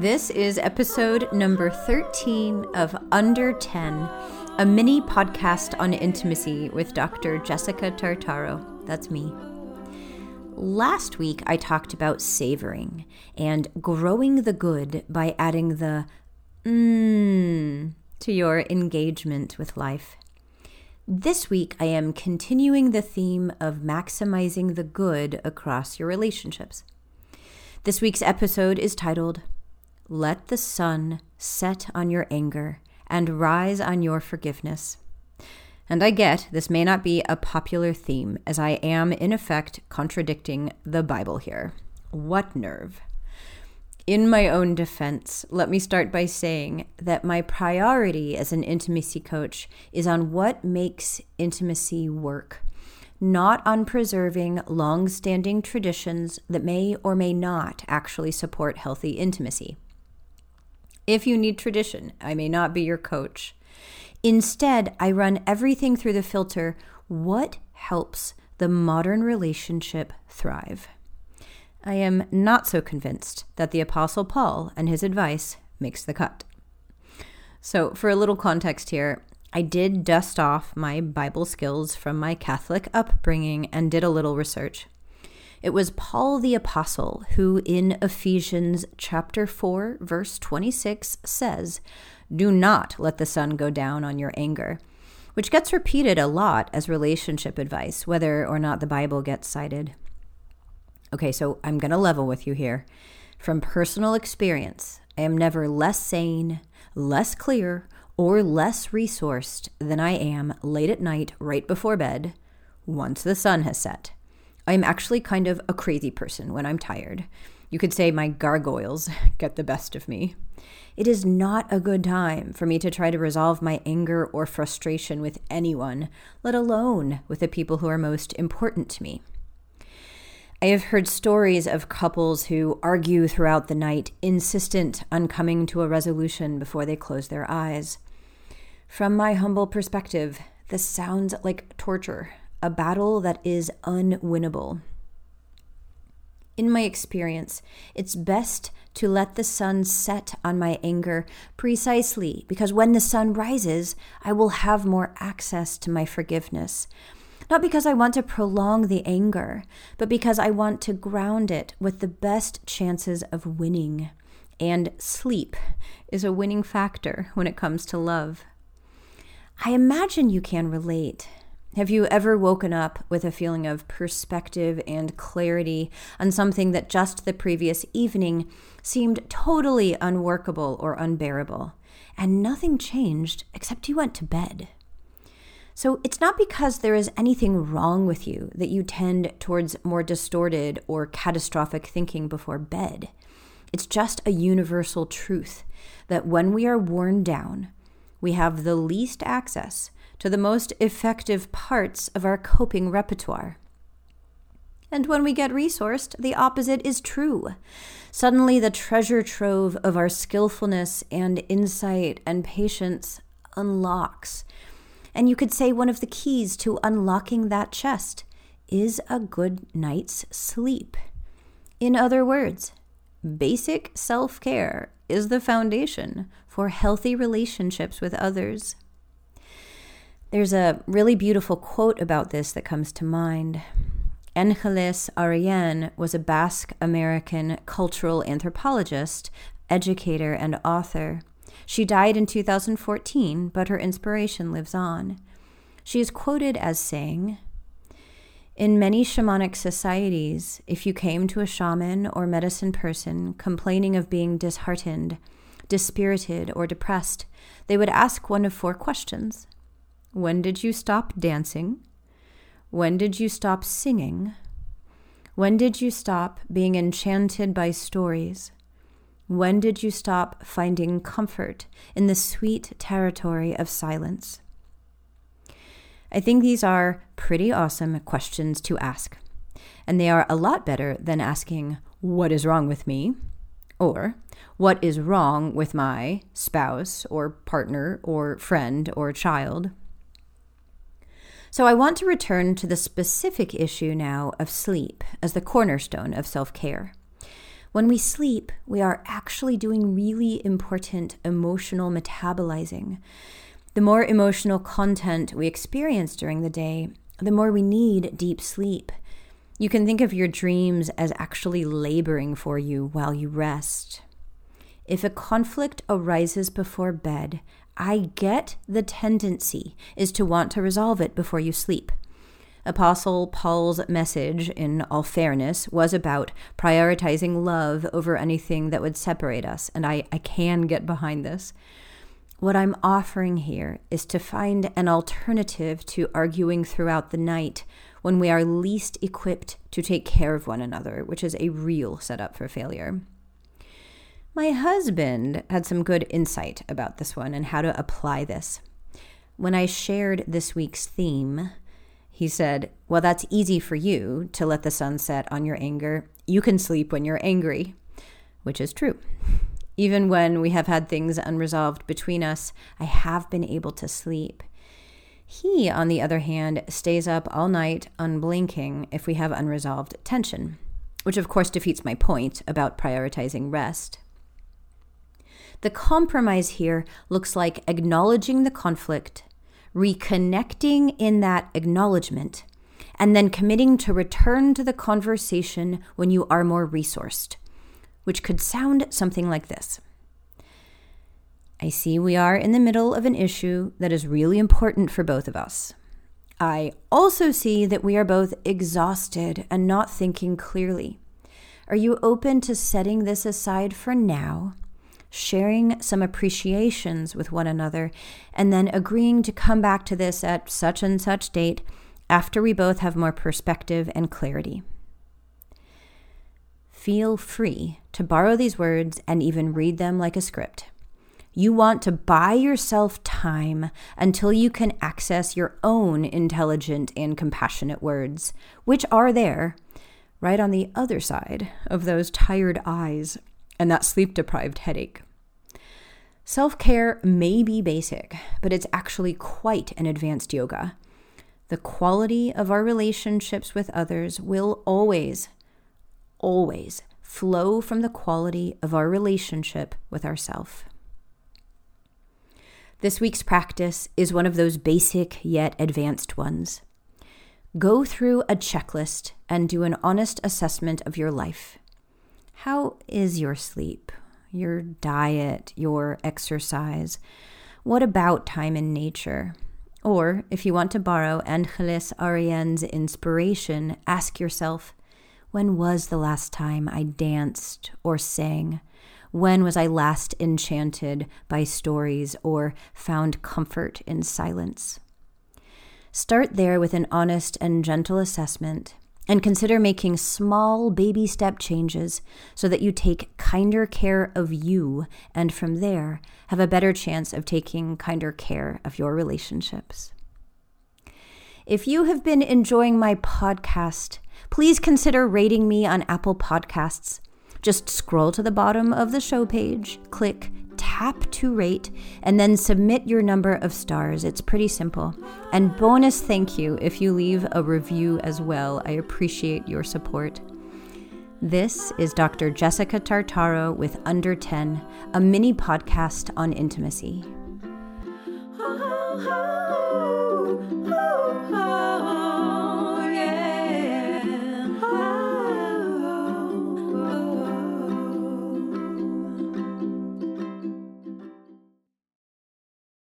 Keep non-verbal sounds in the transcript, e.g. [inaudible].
This is episode number 13 of Under 10, a mini podcast on intimacy with Dr. Jessica Tartaro. That's me. Last week, I talked about savoring and growing the good by adding the mmm to your engagement with life. This week, I am continuing the theme of maximizing the good across your relationships. This week's episode is titled Let the Sun Set on Your Anger and Rise on Your Forgiveness. And I get this may not be a popular theme, as I am, in effect, contradicting the Bible here. What nerve! In my own defense, let me start by saying that my priority as an intimacy coach is on what makes intimacy work not on preserving long standing traditions that may or may not actually support healthy intimacy. If you need tradition, I may not be your coach. Instead, I run everything through the filter what helps the modern relationship thrive? I am not so convinced that the Apostle Paul and his advice makes the cut. So, for a little context here, I did dust off my Bible skills from my Catholic upbringing and did a little research. It was Paul the Apostle who, in Ephesians chapter 4, verse 26, says, Do not let the sun go down on your anger, which gets repeated a lot as relationship advice, whether or not the Bible gets cited. Okay, so I'm going to level with you here. From personal experience, I am never less sane, less clear, or less resourced than I am late at night, right before bed, once the sun has set. I'm actually kind of a crazy person when I'm tired. You could say my gargoyles [laughs] get the best of me. It is not a good time for me to try to resolve my anger or frustration with anyone, let alone with the people who are most important to me. I have heard stories of couples who argue throughout the night, insistent on coming to a resolution before they close their eyes. From my humble perspective, this sounds like torture, a battle that is unwinnable. In my experience, it's best to let the sun set on my anger precisely because when the sun rises, I will have more access to my forgiveness. Not because I want to prolong the anger, but because I want to ground it with the best chances of winning. And sleep is a winning factor when it comes to love. I imagine you can relate. Have you ever woken up with a feeling of perspective and clarity on something that just the previous evening seemed totally unworkable or unbearable, and nothing changed except you went to bed? So it's not because there is anything wrong with you that you tend towards more distorted or catastrophic thinking before bed. It's just a universal truth that when we are worn down, we have the least access to the most effective parts of our coping repertoire. And when we get resourced, the opposite is true. Suddenly, the treasure trove of our skillfulness and insight and patience unlocks. And you could say one of the keys to unlocking that chest is a good night's sleep. In other words, basic self care is the foundation for healthy relationships with others. There's a really beautiful quote about this that comes to mind. Angeles Arrien was a Basque American cultural anthropologist, educator, and author. She died in 2014, but her inspiration lives on. She is quoted as saying, in many shamanic societies, if you came to a shaman or medicine person complaining of being disheartened, dispirited, or depressed, they would ask one of four questions When did you stop dancing? When did you stop singing? When did you stop being enchanted by stories? When did you stop finding comfort in the sweet territory of silence? I think these are pretty awesome questions to ask. And they are a lot better than asking, What is wrong with me? or What is wrong with my spouse or partner or friend or child? So I want to return to the specific issue now of sleep as the cornerstone of self care. When we sleep, we are actually doing really important emotional metabolizing. The more emotional content we experience during the day, the more we need deep sleep. You can think of your dreams as actually laboring for you while you rest. If a conflict arises before bed, I get the tendency is to want to resolve it before you sleep. Apostle Paul's message, in all fairness, was about prioritizing love over anything that would separate us, and I, I can get behind this. What I'm offering here is to find an alternative to arguing throughout the night when we are least equipped to take care of one another, which is a real setup for failure. My husband had some good insight about this one and how to apply this. When I shared this week's theme, he said, Well, that's easy for you to let the sun set on your anger. You can sleep when you're angry, which is true. Even when we have had things unresolved between us, I have been able to sleep. He, on the other hand, stays up all night unblinking if we have unresolved tension, which of course defeats my point about prioritizing rest. The compromise here looks like acknowledging the conflict, reconnecting in that acknowledgement, and then committing to return to the conversation when you are more resourced which could sound something like this I see we are in the middle of an issue that is really important for both of us. I also see that we are both exhausted and not thinking clearly. Are you open to setting this aside for now, sharing some appreciations with one another, and then agreeing to come back to this at such and such date after we both have more perspective and clarity? feel free to borrow these words and even read them like a script. You want to buy yourself time until you can access your own intelligent and compassionate words, which are there, right on the other side of those tired eyes and that sleep deprived headache. Self care may be basic, but it's actually quite an advanced yoga. The quality of our relationships with others will always always flow from the quality of our relationship with ourself. This week's practice is one of those basic yet advanced ones. Go through a checklist and do an honest assessment of your life. How is your sleep, your diet, your exercise? What about time in nature? Or, if you want to borrow Angeles Arrien's inspiration, ask yourself when was the last time I danced or sang? When was I last enchanted by stories or found comfort in silence? Start there with an honest and gentle assessment and consider making small baby step changes so that you take kinder care of you and from there have a better chance of taking kinder care of your relationships. If you have been enjoying my podcast, please consider rating me on Apple Podcasts. Just scroll to the bottom of the show page, click tap to rate, and then submit your number of stars. It's pretty simple. And bonus thank you if you leave a review as well. I appreciate your support. This is Dr. Jessica Tartaro with Under 10, a mini podcast on intimacy.